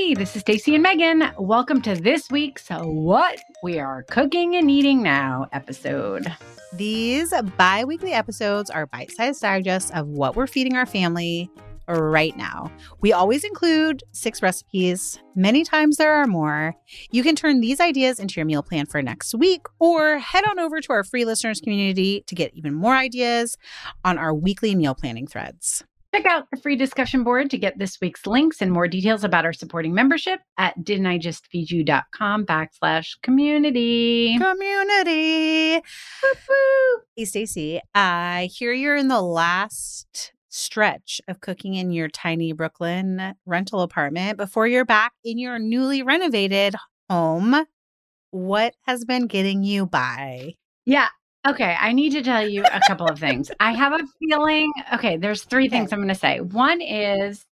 Hey, this is Stacy and Megan. Welcome to this week's What We Are Cooking and Eating Now episode. These bi weekly episodes are bite sized digests of what we're feeding our family right now. We always include six recipes. Many times there are more. You can turn these ideas into your meal plan for next week or head on over to our free listeners community to get even more ideas on our weekly meal planning threads. Check out the free discussion board to get this week's links and more details about our supporting membership at didn'tijustfeedyou.com backslash community. Community. Woo-hoo. Hey, Stacy, I hear you're in the last stretch of cooking in your tiny Brooklyn rental apartment before you're back in your newly renovated home. What has been getting you by? Yeah, Okay, I need to tell you a couple of things. I have a feeling, okay, there's three okay. things I'm going to say. One is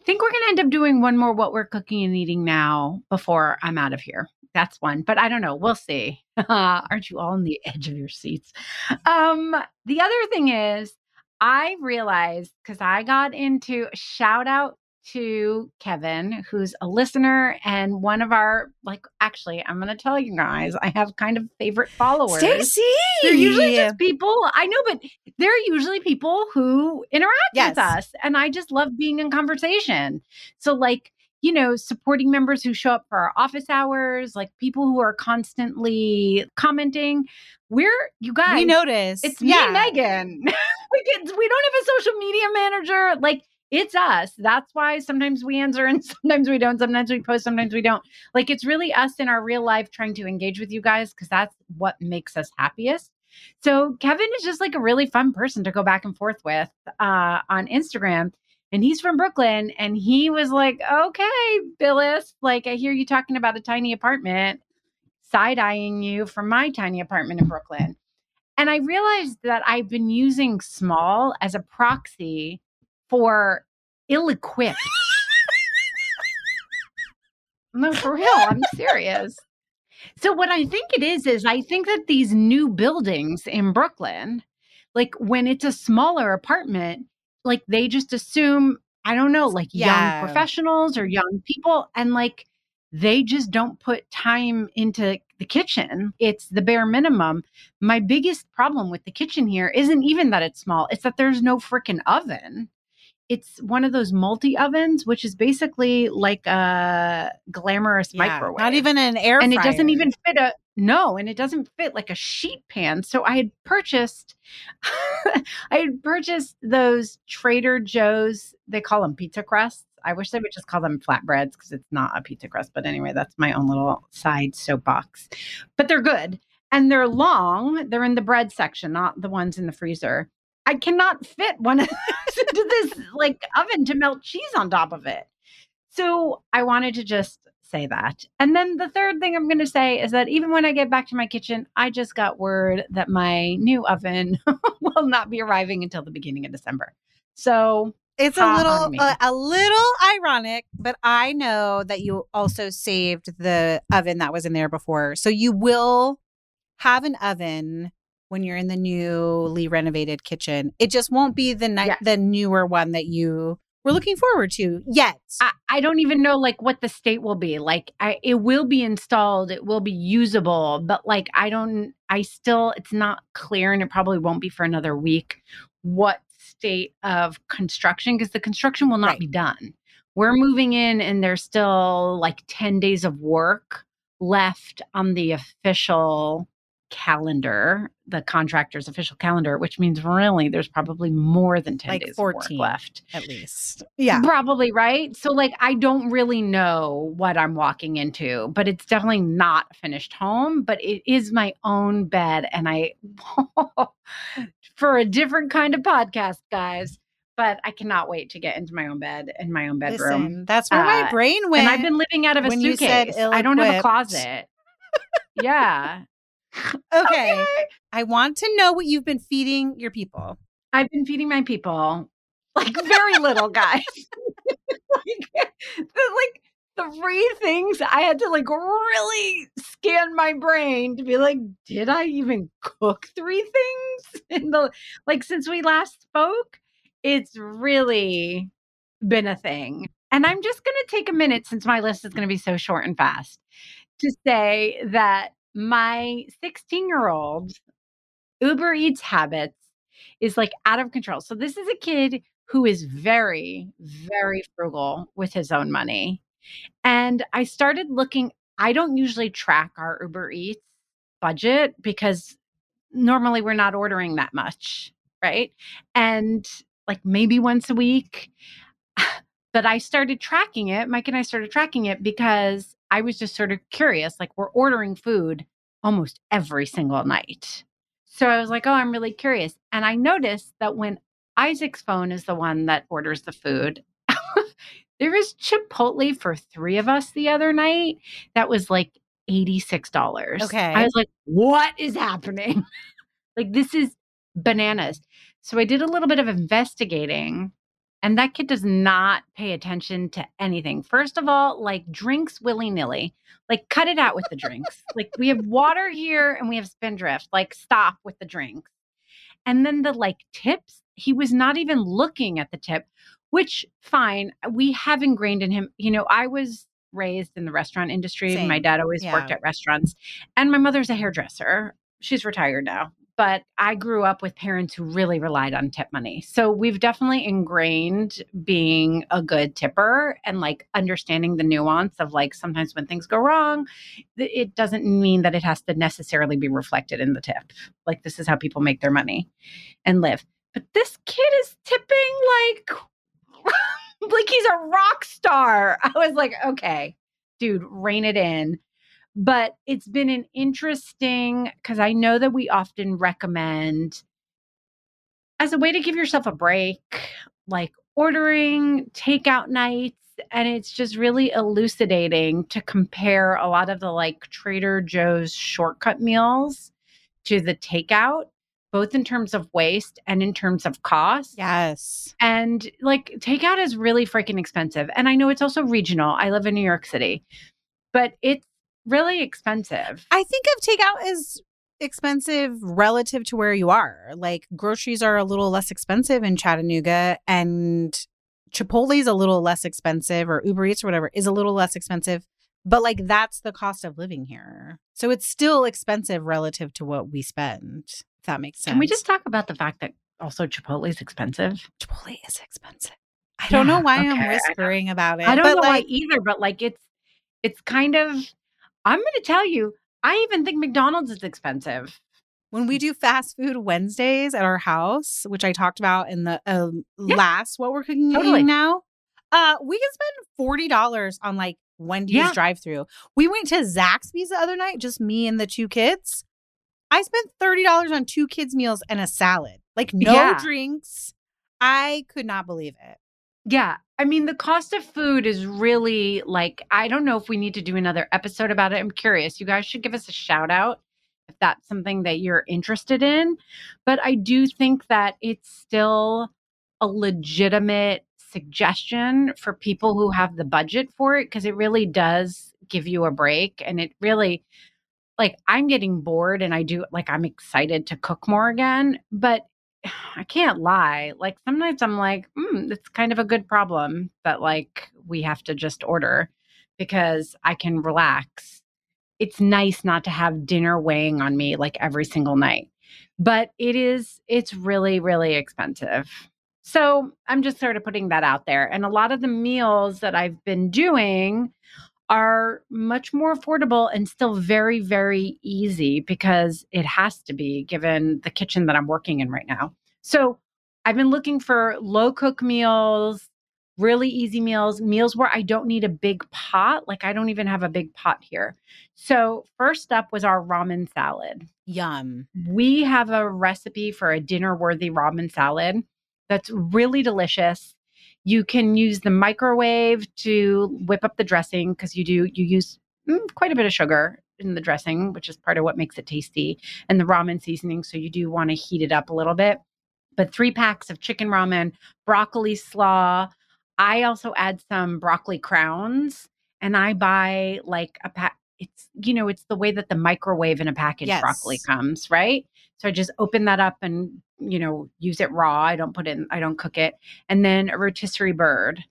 I think we're going to end up doing one more what we're cooking and eating now before I'm out of here. That's one, but I don't know. We'll see. Aren't you all on the edge of your seats? Um, the other thing is I realized because I got into shout out to Kevin, who's a listener and one of our like. Actually, I'm going to tell you guys, I have kind of favorite followers. Stacy, they're usually just people I know, but they're usually people who interact yes. with us, and I just love being in conversation. So, like, you know, supporting members who show up for our office hours, like people who are constantly commenting. We're you guys. We notice it's yeah. me, Megan. we, get, we don't have a social media manager. Like it's us. That's why sometimes we answer and sometimes we don't. Sometimes we post, sometimes we don't. Like it's really us in our real life trying to engage with you guys because that's what makes us happiest. So Kevin is just like a really fun person to go back and forth with uh, on Instagram. And he's from Brooklyn. And he was like, okay, Billis, like I hear you talking about a tiny apartment, side eyeing you from my tiny apartment in Brooklyn. And I realized that I've been using small as a proxy for ill equipped. no, for real. I'm serious. So, what I think it is, is I think that these new buildings in Brooklyn, like when it's a smaller apartment, like they just assume, I don't know, like yeah. young professionals or young people. And like they just don't put time into the kitchen. It's the bare minimum. My biggest problem with the kitchen here isn't even that it's small, it's that there's no freaking oven it's one of those multi ovens, which is basically like a glamorous yeah, microwave. Not even an air And fryer. it doesn't even fit a no, and it doesn't fit like a sheet pan. So I had purchased I had purchased those Trader Joe's, they call them pizza crusts. I wish they would just call them flatbreads because it's not a pizza crust. But anyway, that's my own little side soapbox. But they're good. And they're long. They're in the bread section, not the ones in the freezer. I cannot fit one of this like oven to melt cheese on top of it. So I wanted to just say that. And then the third thing I'm going to say is that even when I get back to my kitchen, I just got word that my new oven will not be arriving until the beginning of December. So it's a little uh, a little ironic, but I know that you also saved the oven that was in there before. So you will have an oven when you're in the newly renovated kitchen. It just won't be the ni- the newer one that you were mm. looking forward to yet. I, I, don't even know like what the state will be. Like I, it will be installed, it will be usable, but like I don't I still it's not clear and it probably won't be for another week what state of construction because the construction will not right. be done. We're moving in and there's still like 10 days of work left on the official calendar, the contractor's official calendar, which means really there's probably more than 10 Like days of work 14. left. At least. Yeah. Probably, right? So, like, I don't really know what I'm walking into, but it's definitely not a finished home, but it is my own bed. And I, for a different kind of podcast, guys, but I cannot wait to get into my own bed in my own bedroom. Listen, that's where my Uh, brain went. and I've been living out of a when you said suitcase. I don't have a closet. yeah. Okay. I want to know what you've been feeding your people. I've been feeding my people like very little, guys. like, the, like three things I had to like really scan my brain to be like, did I even cook three things in the like since we last spoke? It's really been a thing. And I'm just going to take a minute since my list is going to be so short and fast to say that my 16 year old Uber Eats habits is like out of control. So this is a kid who is very, very frugal with his own money. And I started looking, I don't usually track our Uber Eats budget because normally we're not ordering that much, right? And like maybe once a week. But I started tracking it. Mike and I started tracking it because I was just sort of curious. Like, we're ordering food almost every single night. So I was like, oh, I'm really curious. And I noticed that when Isaac's phone is the one that orders the food, there was Chipotle for three of us the other night. That was like $86. Okay. I was like, what is happening? like, this is bananas. So I did a little bit of investigating, and that kid does not pay attention to anything. First of all, like drinks willy nilly, like cut it out with the drinks. like we have water here and we have Spindrift. Like stop with the drinks. And then the like tips, he was not even looking at the tip, which fine. We have ingrained in him. You know, I was raised in the restaurant industry. Same. My dad always worked at restaurants, and my mother's a hairdresser. She's retired now, but I grew up with parents who really relied on tip money. So we've definitely ingrained being a good tipper and like understanding the nuance of like sometimes when things go wrong, it doesn't mean that it has to necessarily be reflected in the tip. Like this is how people make their money and live. But this kid is tipping like like he's a rock star. I was like, okay, dude, rein it in. But it's been an interesting because I know that we often recommend as a way to give yourself a break, like ordering takeout nights. And it's just really elucidating to compare a lot of the like Trader Joe's shortcut meals to the takeout, both in terms of waste and in terms of cost. Yes. And like takeout is really freaking expensive. And I know it's also regional. I live in New York City, but it's really expensive. I think of takeout as expensive relative to where you are. Like groceries are a little less expensive in Chattanooga and Chipotle is a little less expensive or Uber Eats or whatever is a little less expensive. But like that's the cost of living here. So it's still expensive relative to what we spend. If that makes sense. Can we just talk about the fact that also Chipotle is expensive? Chipotle is expensive. I don't know why okay, I'm whispering about it. I don't know like, why either, but like it's it's kind of I'm gonna tell you, I even think McDonald's is expensive. when we do fast food Wednesdays at our house, which I talked about in the um, Yeah. last what we're cooking Totally. now, uh, we can spend forty dollars on like Wendy's Yeah. drive-through. We went to Zaxby's the other night, just me and the two kids. I spent thirty dollars on two kids' meals and a salad, like no Yeah. drinks. I could not believe it. Yeah. I mean, the cost of food is really like, I don't know if we need to do another episode about it. I'm curious. You guys should give us a shout out if that's something that you're interested in. But I do think that it's still a legitimate suggestion for people who have the budget for it because it really does give you a break. And it really, like, I'm getting bored and I do, like, I'm excited to cook more again. But I can't lie. Like sometimes I'm like, hmm, it's kind of a good problem that like we have to just order because I can relax. It's nice not to have dinner weighing on me like every single night. But it is it's really really expensive. So, I'm just sort of putting that out there. And a lot of the meals that I've been doing are much more affordable and still very, very easy because it has to be given the kitchen that I'm working in right now. So I've been looking for low cook meals, really easy meals, meals where I don't need a big pot. Like I don't even have a big pot here. So, first up was our ramen salad. Yum. We have a recipe for a dinner worthy ramen salad that's really delicious. You can use the microwave to whip up the dressing because you do you use mm, quite a bit of sugar in the dressing, which is part of what makes it tasty, and the ramen seasoning. So you do want to heat it up a little bit. But three packs of chicken ramen, broccoli slaw. I also add some broccoli crowns, and I buy like a pack. It's you know it's the way that the microwave in a package Yes. broccoli comes, right? So I just open that up and you know use it raw. I don't put it in, I don't cook it. And then a rotisserie bird.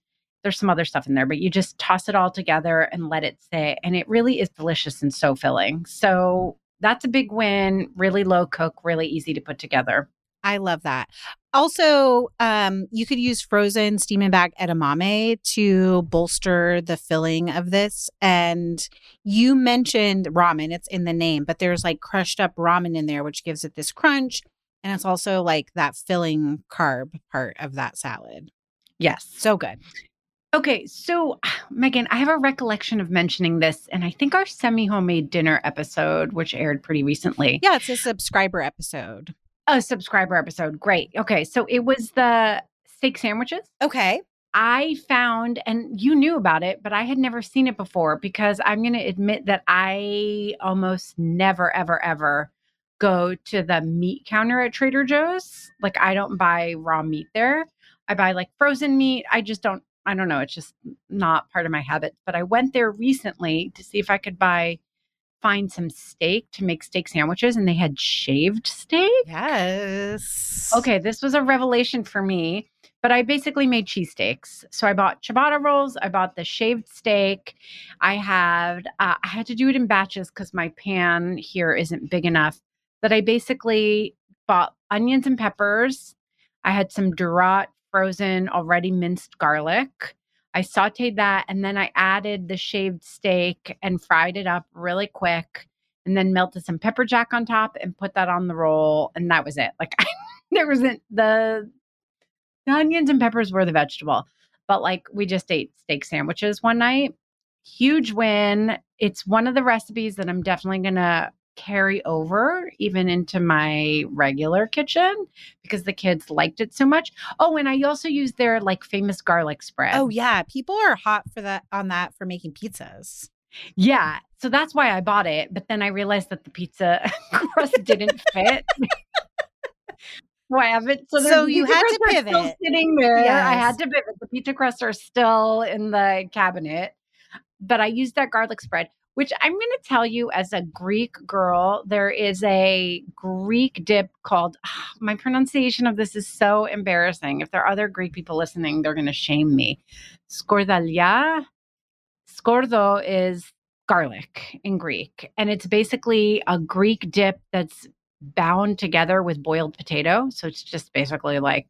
There's some other stuff in there, but you just toss it all together and let it sit. And it really is delicious and so filling. So that's a big win. Really low cook, really easy to put together. I love that. Also, um, you could use frozen steam and bag edamame to bolster the filling of this. And you mentioned ramen, it's in the name, but there's like crushed up ramen in there, which gives it this crunch. And it's also like that filling carb part of that salad. Yes. So good. Okay, so Megan, I have a recollection of mentioning this, and I think our semi homemade dinner episode, which aired pretty recently, Yeah, it's a subscriber episode. A subscriber episode. Great. Okay, so it was the steak sandwiches. Okay. I found, and you knew about it, but I had never seen it before because I'm going to admit that I almost never, ever, ever go to the meat counter at Trader Joe's. Like, I don't buy raw meat there. I buy like frozen meat. I just don't, I don't know. It's just not part of my habit. But I went there recently to see if I could buy, find some steak to make steak sandwiches, and they had shaved steak. Yes. Okay, this was a revelation for me, but I basically made cheesesteaks. So I bought ciabatta rolls, I bought the shaved steak. I had uh, I had to do it in batches cuz my pan here isn't big enough. That I basically bought onions and peppers. I had some Dorot frozen already minced garlic. I sauteed that and then I added the shaved steak and fried it up really quick and then melted some pepper jack on top and put that on the roll and that was it. Like there wasn't the, the onions and peppers were the vegetable, but like we just ate steak sandwiches one night. Huge win. It's one of the recipes that I'm definitely going to carry over even into my regular kitchen because the kids liked it so much. Oh, and I also use their like famous garlic spread. Oh yeah, people are hot for that on that for making pizzas. Yeah. So that's why I bought it. But then I realized that the pizza crust didn't fit. so I haven't. So, So you had to are still pivot. sitting there. I had to pivot. The pizza crusts are still in the cabinet. But I used that garlic spread, which I'm going to tell you as a Greek girl, there is a Greek dip called, my pronunciation of this is so embarrassing. If there are other Greek people listening, they're going to shame me. Skordalia. Skordo is garlic in Greek. And it's basically a Greek dip that's bound together with boiled potato. So it's just basically like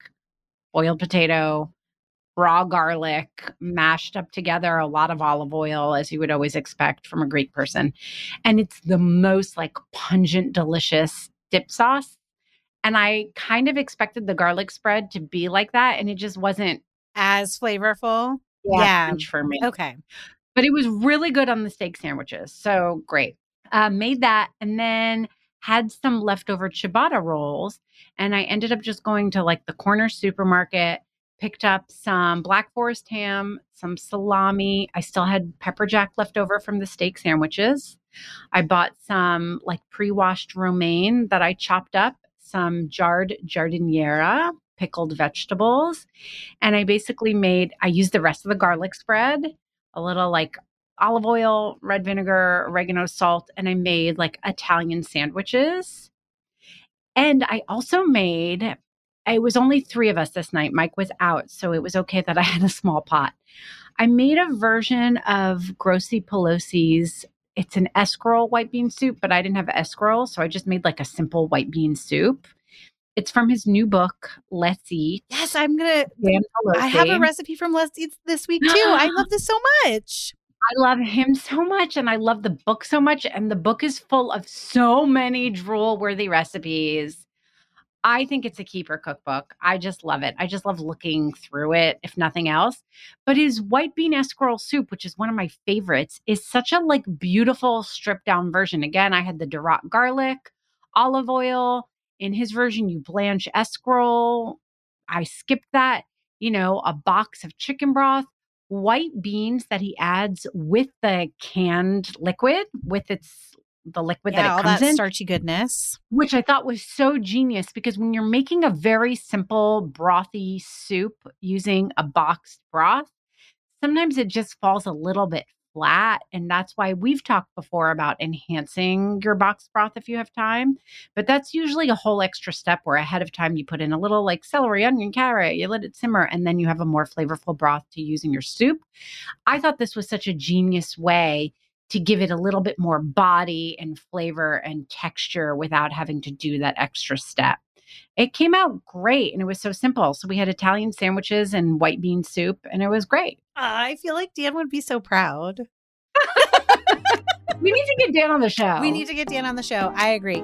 boiled potato, raw garlic, mashed up together, a lot of olive oil, as you would always expect from a Greek person. And it's the most like pungent, delicious dip sauce. And I kind of expected the garlic spread to be like that. And it just wasn't As flavorful. Yeah. for me Okay. but it was really good on the steak sandwiches. So great. Uh, made that and then had some leftover ciabatta rolls. And I ended up just going to like the corner supermarket, picked up some Black Forest ham, some salami. I still had pepper jack left over from the steak sandwiches. I bought some like pre washed romaine that I chopped up, some jarred giardiniera, pickled vegetables. And I basically made, I used the rest of the garlic spread a little like olive oil, red vinegar, oregano, salt, and I made like Italian sandwiches. And I also made, it was only three of us this night. Mike was out, so it was okay that I had a small pot. I made a version of Grossy Pelosi's. It's an escarole white bean soup, but I didn't have escarole, so I just made like a simple white bean soup. It's from his new book, Let's Eat. Yes, I'm gonna. I have a recipe from Let's Eat this week too. I love this so much. I love him so much and I love the book so much. And the book is full of so many drool worthy recipes. I think it's a keeper cookbook. I just love it. I just love looking through it, if nothing else. But his white bean escarole soup, which is one of my favorites, is such a like beautiful stripped down version. Again, I had the Dorot garlic, olive oil. In his version, you blanch escarole. I skipped that. You know, a box of chicken broth, white beans that he adds with the canned liquid, with its the liquid yeah, that it all comes that in starchy goodness. which I thought was so genius because when you're making a very simple brothy soup using a boxed broth, sometimes it just falls a little bit flat. And that's why we've talked before about enhancing your boxed broth if you have time. But that's usually a whole extra step where ahead of time you put in a little like celery, onion, carrot, you let it simmer, and then you have a more flavorful broth to use in your soup. I thought this was such a genius way to give it a little bit more body and flavor and texture without having to do that extra step. It came out great and it was so simple. So we had Italian sandwiches and white bean soup and it was great. I feel like Dan would be so proud. We need to get Dan on the show. We need to get Dan on the show. I agree.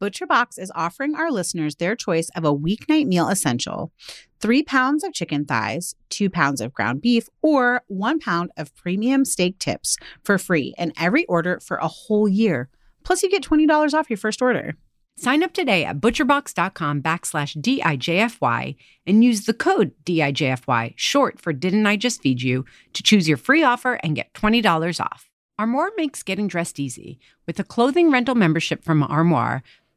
ButcherBox is offering our listeners their choice of a weeknight meal essential three pounds of chicken thighs, two pounds of ground beef, or one pound of premium steak tips for free in every order for a whole year. Plus, you get $20 off your first order. Sign up today at butcherbox.com backslash DIJFY and use the code DIJFY, short for Didn't I Just Feed You, to choose your free offer and get $20 off. Armoire makes getting dressed easy. With a clothing rental membership from Armoire,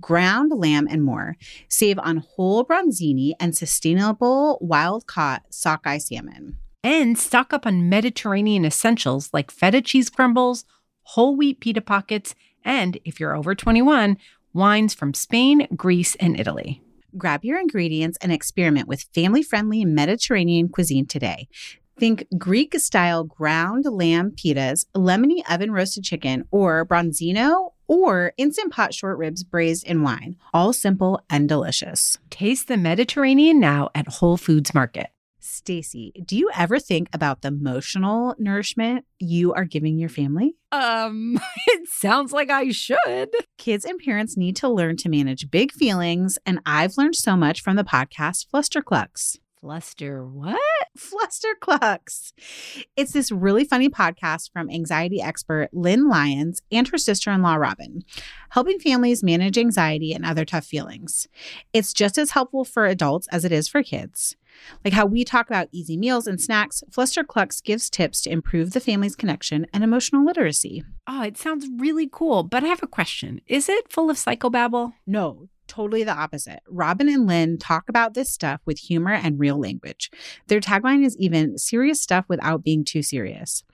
ground lamb, and more. Save on whole bronzini and sustainable wild caught sockeye salmon. And stock up on Mediterranean essentials like feta cheese crumbles, whole wheat pita pockets, and if you're over 21, wines from Spain, Greece, and Italy. Grab your ingredients and experiment with family friendly Mediterranean cuisine today. Think Greek style ground lamb pitas, lemony oven roasted chicken, or bronzino or instant pot short ribs braised in wine. All simple and delicious. Taste the Mediterranean now at Whole Foods Market. Stacy, do you ever think about the emotional nourishment you are giving your family? Um, it sounds like I should. Kids and parents need to learn to manage big feelings, and I've learned so much from the podcast Flusterclux. Fluster what? Flusterclux. It's this really funny podcast from anxiety expert Lynn Lyons and her sister in law, Robin, helping families manage anxiety and other tough feelings. It's just as helpful for adults as it is for kids. Like how we talk about easy meals and snacks, Flusterclux gives tips to improve the family's connection and emotional literacy. Oh, it sounds really cool, but I have a question. Is it full of psychobabble? No, totally the opposite. Robin and Lynn talk about this stuff with humor and real language. Their tagline is even serious stuff without being too serious.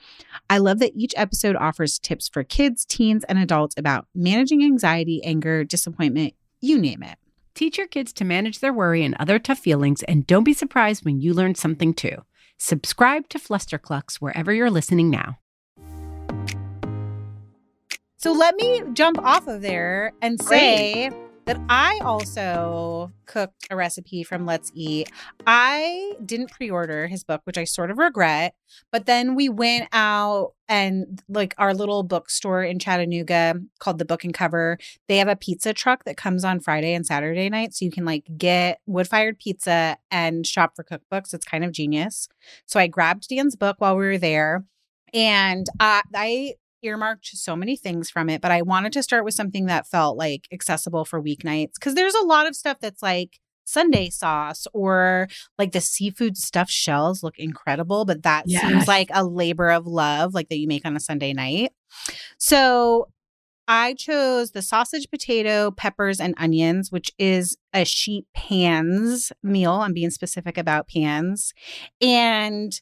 I love that each episode offers tips for kids, teens, and adults about managing anxiety, anger, disappointment, you name it. Teach your kids to manage their worry and other tough feelings, and don't be surprised when you learn something too. Subscribe to Flusterclux wherever you're listening now. So let me jump off of there and say that I also cooked a recipe from Let's Eat. I didn't pre order his book, which I sort of regret. But then we went out and like our little bookstore in Chattanooga called the Book and Cover, they have a pizza truck that comes on Friday and Saturday night. So you can like get wood fired pizza and shop for cookbooks. It's kind of genius. So I grabbed Dan's book while we were there. And uh, I earmarked so many things from it, but I wanted to start with something that felt like accessible for weeknights because there's a lot of stuff that's like Sunday sauce or like the seafood stuffed shells look incredible, but that yes. seems like a labor of love, like that you make on a Sunday night. So I chose the sausage, potato, peppers, and onions, which is a sheet pans meal. I'm being specific about pans. And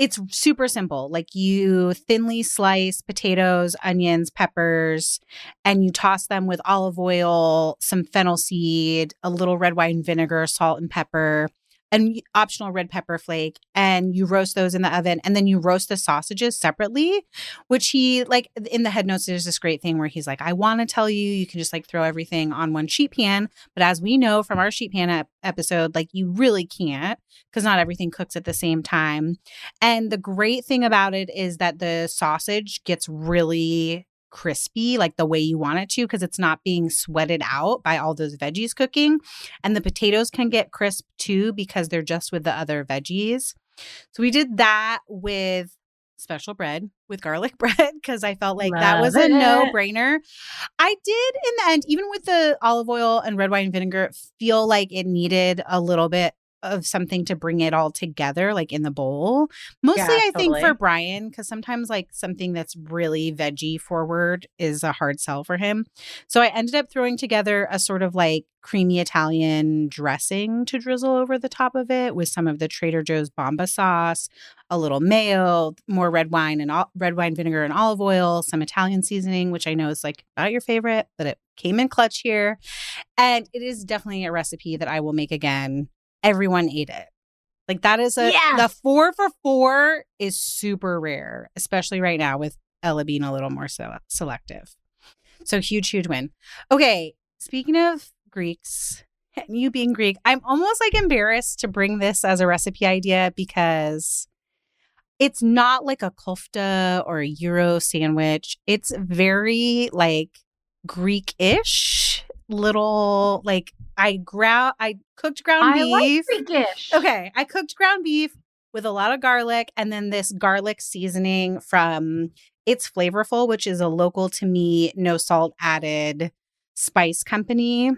it's super simple. Like you thinly slice potatoes, onions, peppers, and you toss them with olive oil, some fennel seed, a little red wine vinegar, salt, and pepper and optional red pepper flake and you roast those in the oven and then you roast the sausages separately which he like in the head notes there's this great thing where he's like i want to tell you you can just like throw everything on one sheet pan but as we know from our sheet pan ep- episode like you really can't because not everything cooks at the same time. And the great thing about it is that the sausage gets really crispy like the way you want it to because it's not being sweated out by all those veggies cooking. And the potatoes can get crisp too because they're just with the other veggies. So we did that with special bread with garlic bread because I felt like Love that was a no brainer. I did in the end, even with the olive oil and red wine vinegar, feel like it needed a little bit of something to bring it all together, like in the bowl. Mostly, yeah, I totally. think for Brian, because sometimes like something that's really veggie forward is a hard sell for him. So I ended up throwing together a sort of like creamy Italian dressing to drizzle over the top of it with some of the Trader Joe's Bomba sauce, a little mayo, more red wine and all, red wine vinegar and olive oil, some Italian seasoning, which I know is like not your favorite, but it came in clutch here. And it is definitely a recipe that I will make again everyone ate it. Like that is a yes. the four for four is super rare, especially right now with Ella being a little more so selective. So huge, huge win. Okay, speaking of Greeks and you being Greek, I'm almost like embarrassed to bring this as a recipe idea because it's not like a kofta or a gyro sandwich. It's very like Greek-ish little like I ground I cooked ground I beef. Like okay, I cooked ground beef with a lot of garlic and then this garlic seasoning from It's Flavorful, which is a local to me, no salt added spice company.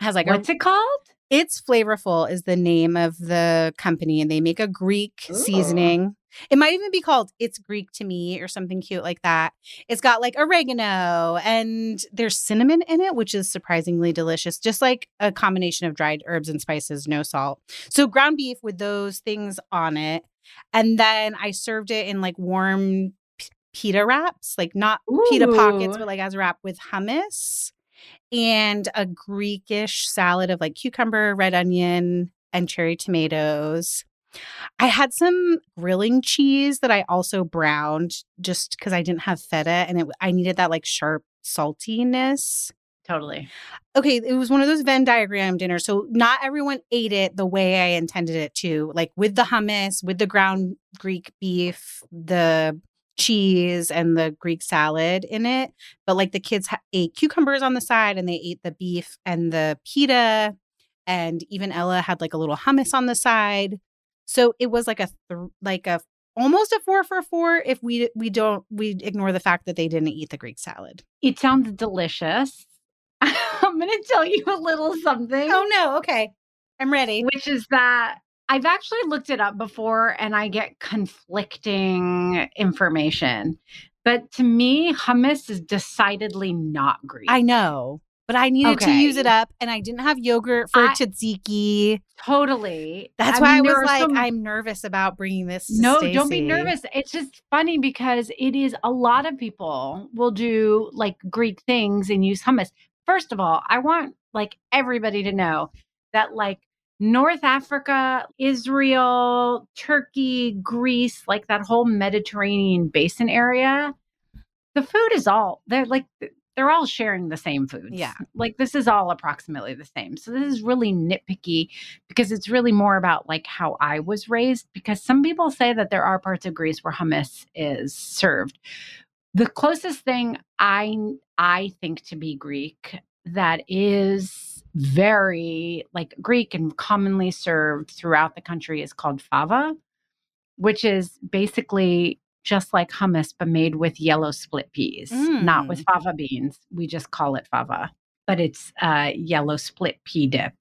Has like what's a, it called? It's Flavorful is the name of the company, and they make a Greek Ooh. seasoning. It might even be called It's Greek to Me or something cute like that. It's got like oregano and there's cinnamon in it, which is surprisingly delicious, just like a combination of dried herbs and spices, no salt. So ground beef with those things on it. And then I served it in like warm pita wraps, like not Ooh. pita pockets, but like as a wrap with hummus and a Greekish salad of like cucumber, red onion, and cherry tomatoes. I had some grilling cheese that I also browned just because I didn't have feta and it, I needed that like sharp saltiness. Totally. Okay, it was one of those Venn diagram dinners. So not everyone ate it the way I intended it to, like with the hummus, with the ground Greek beef, the cheese and the Greek salad in it. But like the kids ha- ate cucumbers on the side and they ate the beef and the pita. And even Ella had like a little hummus on the side. So it was like a th- like a almost a four for four if we we don't we ignore the fact that they didn't eat the Greek salad. It sounds delicious. I'm going to tell you a little oh, something. Oh no, okay. I'm ready. Which is that I've actually looked it up before and I get conflicting information. But to me, hummus is decidedly not Greek. I know, but I needed to use it up and I didn't have yogurt for I- tzatziki. totally. That's I why I mean, there was like, some- I'm nervous about bringing this. No, don't be nervous. It's just funny because it is a lot of people will do like Greek things and use hummus. First of all, I want like everybody to know that like North Africa, Israel, Turkey, Greece, like that whole Mediterranean basin area, the food is all they're like they're all sharing the same foods. Yeah. Like this is all approximately the same. So this is really nitpicky because it's really more about like how I was raised because some people say that there are parts of Greece where hummus is served. The closest thing I I think to be Greek that is very like Greek and commonly served throughout the country is called fava, which is basically just like hummus but made with yellow split peas, not with fava beans. We just call it fava, but it's uh, yellow split pea dip.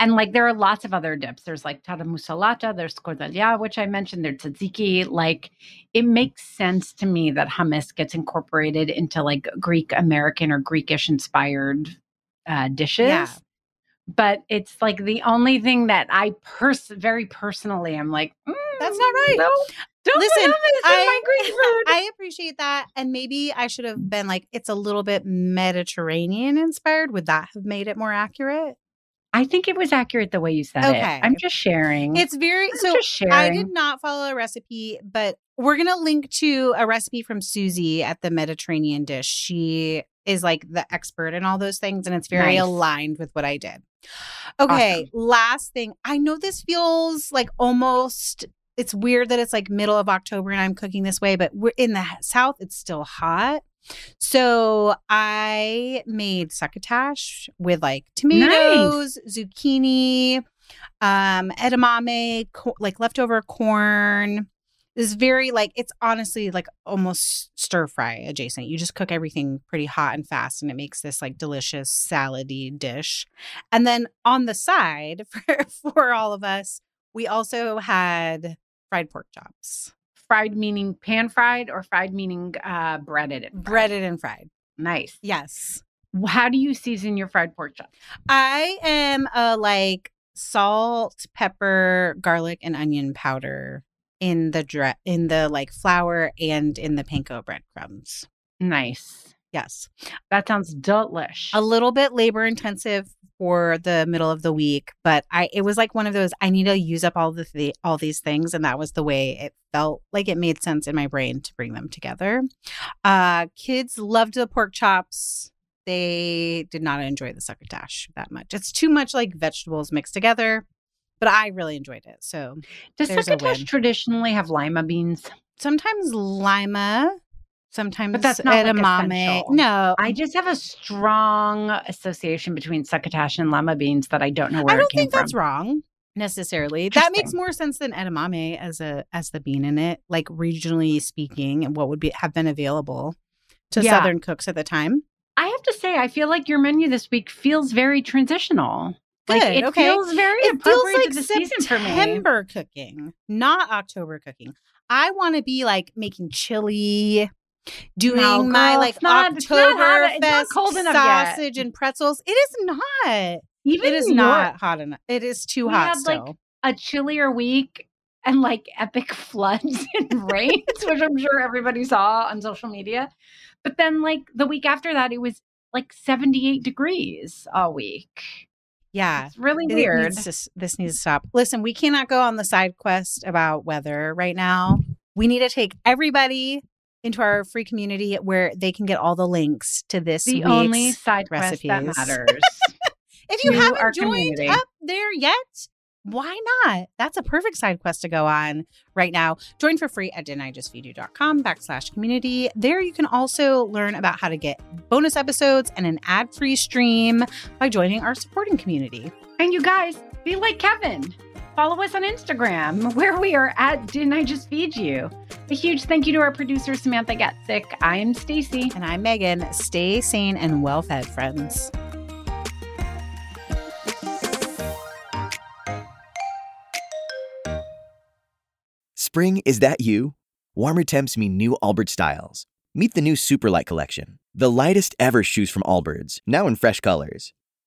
And like there are lots of other dips. There's like taramosalata, there's scordalia, which I mentioned, there's tzatziki. Like it makes sense to me that hummus gets incorporated into like Greek American or Greekish inspired uh, dishes. Yeah. But it's like the only thing that I pers- very personally I'm like, That's not right. "Mm, No, Oh don't Listen, hummus in I- my Greek food. I appreciate that. And maybe I should have been like, it's a little bit Mediterranean inspired. Would that have made it more accurate? I think it was accurate the way you said Okay. it. I'm just sharing. It's very I'm so just sharing. I did not follow a recipe, but we're going to link to a recipe from Suzy at the Mediterranean dish. She is like the expert in all those things, and it's very Nice. aligned with what I did. Okay, last thing. I know this feels like almost. It's weird that it's like middle of October and I'm cooking this way, but we're in the South. It's still hot. So I made succotash with like tomatoes, zucchini, um, edamame, co- like leftover corn. This very like it's honestly like almost stir fry adjacent. You just cook everything pretty hot and fast, and it makes this like delicious salady dish. And then on the side for for all of us, we also had fried pork chops, fried meaning pan fried or fried meaning uh, breaded and fried? breaded and fried. Nice. Yes, How do you season your fried pork chops? I am a like salt, pepper, garlic, and onion powder in the dre- in the like flour and in the panko breadcrumbs. Nice. Yes. That sounds delish. a little bit labor intensive for the middle of the week, but I it was like one of those I need to use up all the th- all these things and that was the way it felt like it made sense in my brain to bring them together. Uh kids loved the pork chops. They did not enjoy the succotash that much. It's too much like vegetables mixed together, but I really enjoyed it. So, Does succotash traditionally have lima beans? sometimes lima, sometimes but that's not, like, edamame. essential. no, I just have a strong association between succotash and lima beans that I don't know where I don't think that's from. wrong necessarily. That makes more sense than edamame as a as the bean in it, like regionally speaking, and what would be have been available to Yeah. Southern cooks at the time. I have to say, I feel like your menu this week feels very transitional. Like Good, it okay. feels very It feels appropriate like to the season for me. September cooking, not October cooking. I want to be like making chili, doing No, my girl, like not- it's not hot- it's cold enough yet. sausage and pretzels. It is not. Even It is York, not hot enough. It is too hot. We hot had, like, a chillier week and like epic floods and rains, which I'm sure everybody saw on social media. But then, like the week after that, it was like 78 degrees all week. Yeah. It's really It weird. needs to this needs to stop. Listen, we cannot go on the side quest about weather right now. We need to take everybody into our free community where they can get all the links to this the week's only side quest that recipes. matters. If you haven't joined community. up there yet, why not? That's a perfect side quest to go on right now. Join for free at didn'tijustfeedyou.com backslash community. There you can also learn about how to get bonus episodes and an ad-free stream by joining our supporting community. and you guys, be like Kevin. Follow us on Instagram where we are at Didn't I Just Feed You? A huge thank you to our producer, Samantha Gatzik. I'm Stacy. And I'm Megan. Stay sane and well-fed, friends. Spring, is that you? Warmer temps mean new Allbirds styles. Meet the new Superlight collection, the lightest ever shoes from Allbirds, now in fresh colors.